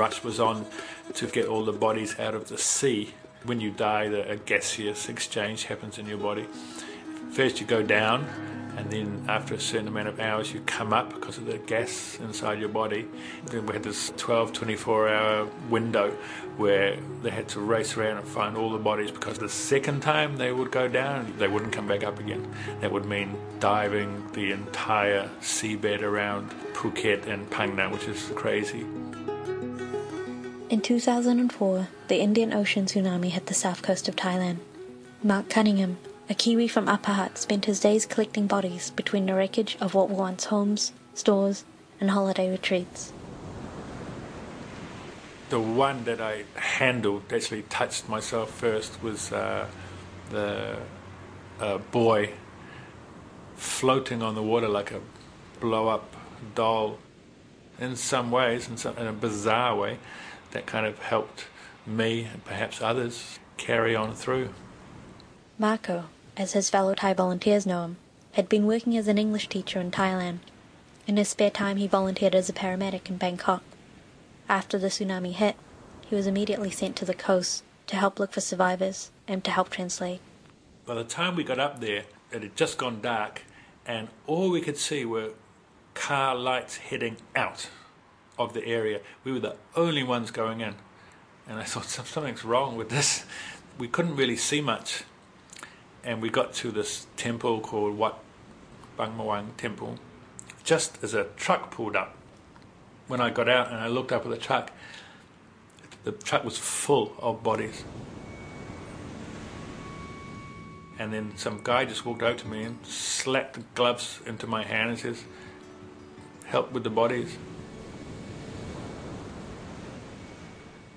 Rush was on to get all the bodies out of the sea. When you die, the, a gaseous exchange happens in your body. First, you go down, and then after a certain amount of hours, you come up because of the gas inside your body. Then we had this 12, 24 hour window where they had to race around and find all the bodies because the second time they would go down, they wouldn't come back up again. That would mean diving the entire seabed around Phuket and Phang Nga, which is crazy. In 2004, the Indian Ocean tsunami hit the south coast of Thailand. Mark Cunningham, a Kiwi from Upper Hutt, spent his days collecting bodies between the wreckage of what were once homes, stores, and holiday retreats. The one that I handled, actually touched myself first, was uh, the uh, boy floating on the water like a blow up doll. In some ways, in, some, in a bizarre way, that kind of helped me and perhaps others carry on through. Marco, as his fellow Thai volunteers know him, had been working as an English teacher in Thailand. In his spare time, he volunteered as a paramedic in Bangkok. After the tsunami hit, he was immediately sent to the coast to help look for survivors and to help translate. By the time we got up there, it had just gone dark, and all we could see were car lights heading out of the area. We were the only ones going in. And I thought, something's wrong with this. We couldn't really see much. And we got to this temple called Wat Bang Muang Temple, just as a truck pulled up. When I got out and I looked up at the truck, the truck was full of bodies. And then some guy just walked over to me and slapped the gloves into my hand and says, Help with the bodies.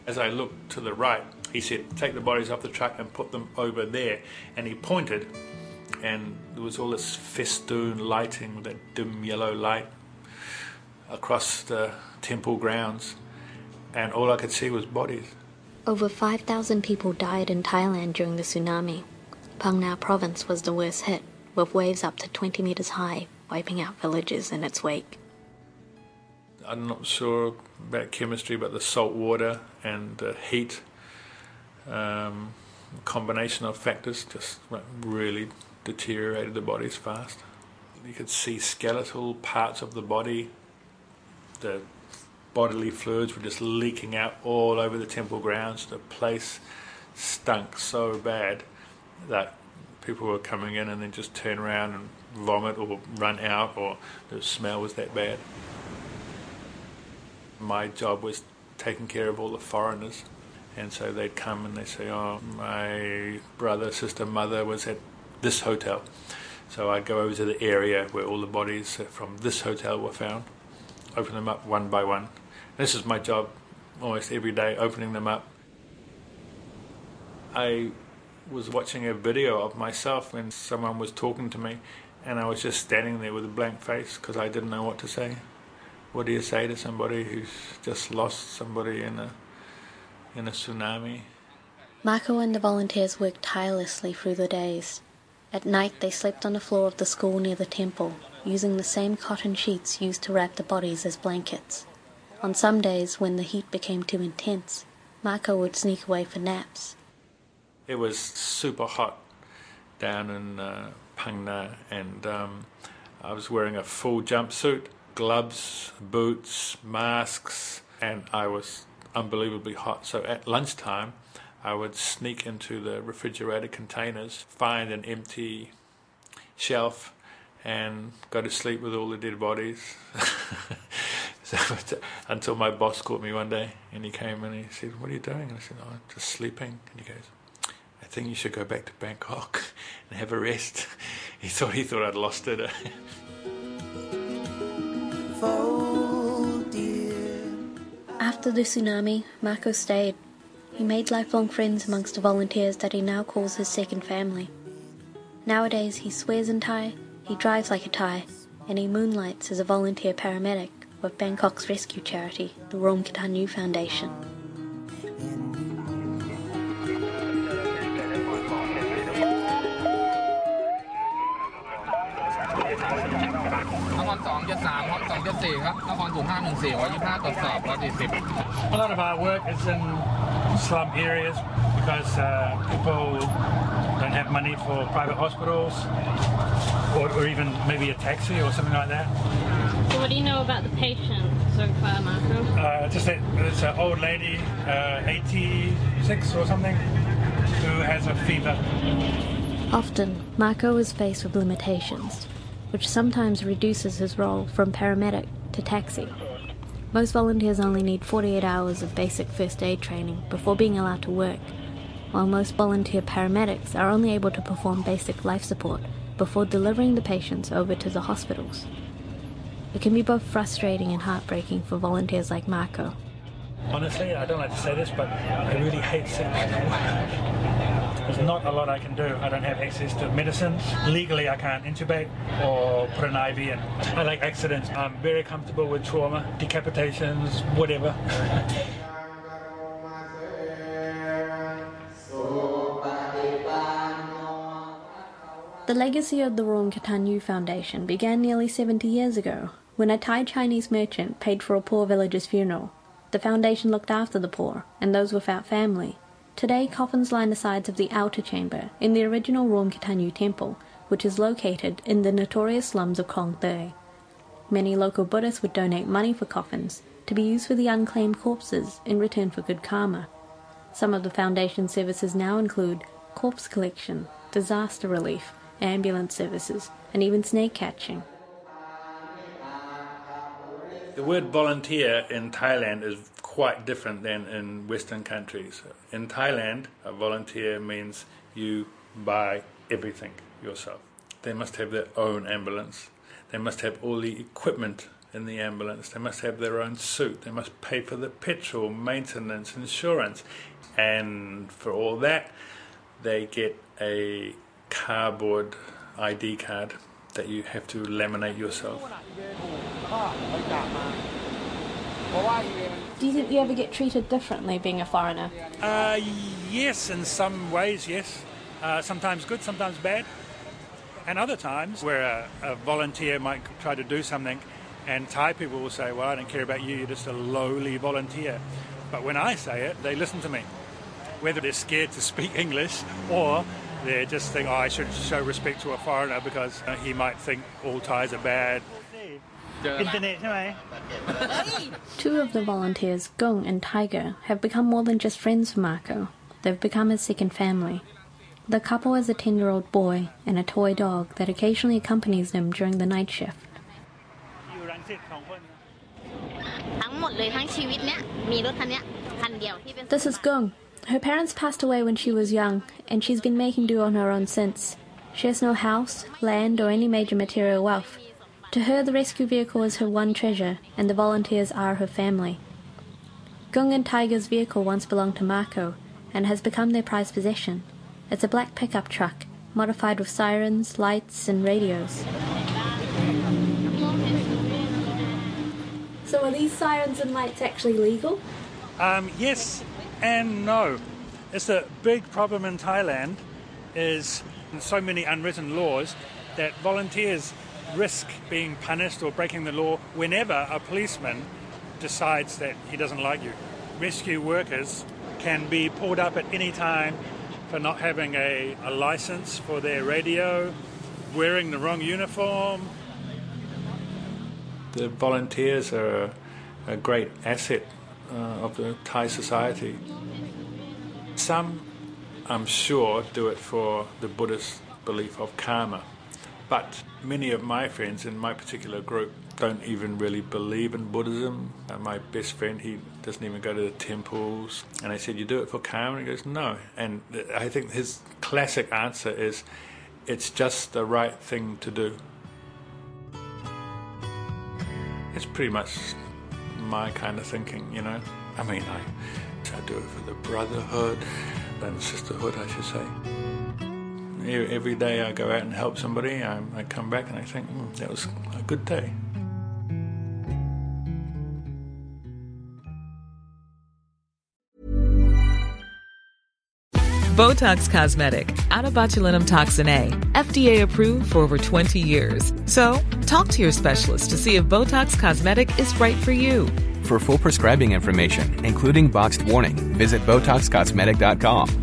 As I looked to the right, he said, Take the bodies off the truck and put them over there. And he pointed, and there was all this festoon lighting, that dim yellow light across the temple grounds. And all I could see was bodies. Over 5,000 people died in Thailand during the tsunami. Phang Nga province was the worst hit, with waves up to 20 meters high, wiping out villages in its wake. I'm not sure about chemistry, but the salt water and the heat, um, combination of factors, just really deteriorated the bodies fast. You could see skeletal parts of the body. The bodily fluids were just leaking out all over the temple grounds. The place stunk so bad that people were coming in and then just turn around and vomit or run out, or the smell was that bad my job was taking care of all the foreigners. And so they'd come and they'd say, Oh, my brother, sister, mother was at this hotel. So I'd go over to the area where all the bodies from this hotel were found, open them up one by one. This is my job almost every day, opening them up. I was watching a video of myself when someone was talking to me, and I was just standing there with a blank face because I didn't know what to say. What do you say to somebody who's just lost somebody in a in a tsunami? Marco and the volunteers worked tirelessly through the days. At night, they slept on the floor of the school near the temple, using the same cotton sheets used to wrap the bodies as blankets. On some days, when the heat became too intense, Marco would sneak away for naps. It was super hot down in uh, Phang Nga, and um, I was wearing a full jumpsuit, gloves, boots, masks, and I was unbelievably hot. So at lunchtime, I would sneak into the refrigerator containers, find an empty shelf, and go to sleep with all the dead bodies. so, until my boss caught me one day and he came and he said, What are you doing? And I said, Oh, I'm just sleeping. And he goes, I think you should go back to Bangkok and have a rest. He thought he thought I'd lost it. After the tsunami, Marco stayed. He made lifelong friends amongst the volunteers that he now calls his second family. Nowadays, he swears in Thai, he drives like a Thai, and he moonlights as a volunteer paramedic with Bangkok's rescue charity, the Ruam Katanyu Foundation. ครสองเจ็ดสามพร้อมสองเจ็ดสี่ครับนครศูนย์ห้าหนึ่งสี่ร้อยยี่ห้าตรวจสอบร้อยสี่สิบ A lot of our work is in slum areas because uh, people don't have money for private hospitals or, or even maybe a taxi or something like that. So what do you know about the patient so far, Marco? Uh, just that it's an old lady, uh, 86 or something, who has a fever. Often, Marco is faced with limitations, which sometimes reduces his role from paramedic to taxi. Most volunteers only need 48 hours of basic first aid training before being allowed to work, while most volunteer paramedics are only able to perform basic life support before delivering the patients over to the hospitals. It can be both frustrating and heartbreaking for volunteers like Marco. Honestly, I don't like to say this, but I really hate sick There's not a lot I can do. I don't have access to medicine. Legally, I can't intubate or put an IV in. I like accidents. I'm very comfortable with trauma, decapitations, whatever. The legacy of the Ruam Katanyu Foundation began nearly 70 years ago when a Thai Chinese merchant paid for a poor villager's funeral. The foundation looked after the poor and those without family. Today, coffins line the sides of the outer chamber in the original Ruam Katanyu temple, which is located in the notorious slums of Khlong Toei. Many local Buddhists would donate money for coffins to be used for the unclaimed corpses in return for good karma. Some of the foundation services now include corpse collection, disaster relief, ambulance services, and even snake catching. The word volunteer in Thailand is quite different than in Western countries. In Thailand, a volunteer means you buy everything yourself. They must have their own ambulance. They must have all the equipment in the ambulance. They must have their own suit. They must pay for the petrol, maintenance, insurance. And for all that, they get a cardboard ID card that you have to laminate yourself. Do you think you ever get treated differently being a foreigner? Uh, yes, in some ways, yes. Uh, sometimes good, sometimes bad. And other times where a, a volunteer might try to do something and Thai people will say, well, I don't care about you, you're just a lowly volunteer. But when I say it, they listen to me. Whether they're scared to speak English or they just think, oh, I should show respect to a foreigner because uh, he might think all Thais are bad. Two of the volunteers, Gung and Tiger, have become more than just friends for Marco. They've become his second family. The couple has a 10 year old boy and a toy dog that occasionally accompanies them during the night shift. ทั้งหมดเลยทั้งชีวิตเนี้ยมีรถคันเนี้ยคันเดียวที่เป็น This is Gung. Her parents passed away when she was young, and she's been making do on her own since. She has no house, land, or any major material wealth. To her, the rescue vehicle is her one treasure, and the volunteers are her family. Gung and Tiger's vehicle once belonged to Marco, and has become their prized possession. It's a black pickup truck, modified with sirens, lights, and radios. So are these sirens and lights actually legal? Um, yes and no. It's a big problem in Thailand is so many unwritten laws that volunteers risk being punished or breaking the law whenever a policeman decides that he doesn't like you. Rescue workers can be pulled up at any time for not having a, a license for their radio, wearing the wrong uniform. The volunteers are a, great asset uh, of the Thai society. Some, I'm sure, do it for the Buddhist belief of karma. But many of my friends in my particular group don't even really believe in Buddhism. My best friend, he doesn't even go to the temples. And I said, You do it for karma? And he goes, No. And I think his classic answer is, It's just the right thing to do. It's pretty much my kind of thinking, you know. I mean, I, I do it for the brotherhood and sisterhood, I should say. Every day I go out and help somebody, I, I come back and I think, mm, that was a good day. Botox Cosmetic, onabotulinumtoxinA, FDA approved for over 20 years. So, talk to your specialist to see if Botox Cosmetic is right for you. For full prescribing information, including boxed warning, visit BotoxCosmetic.com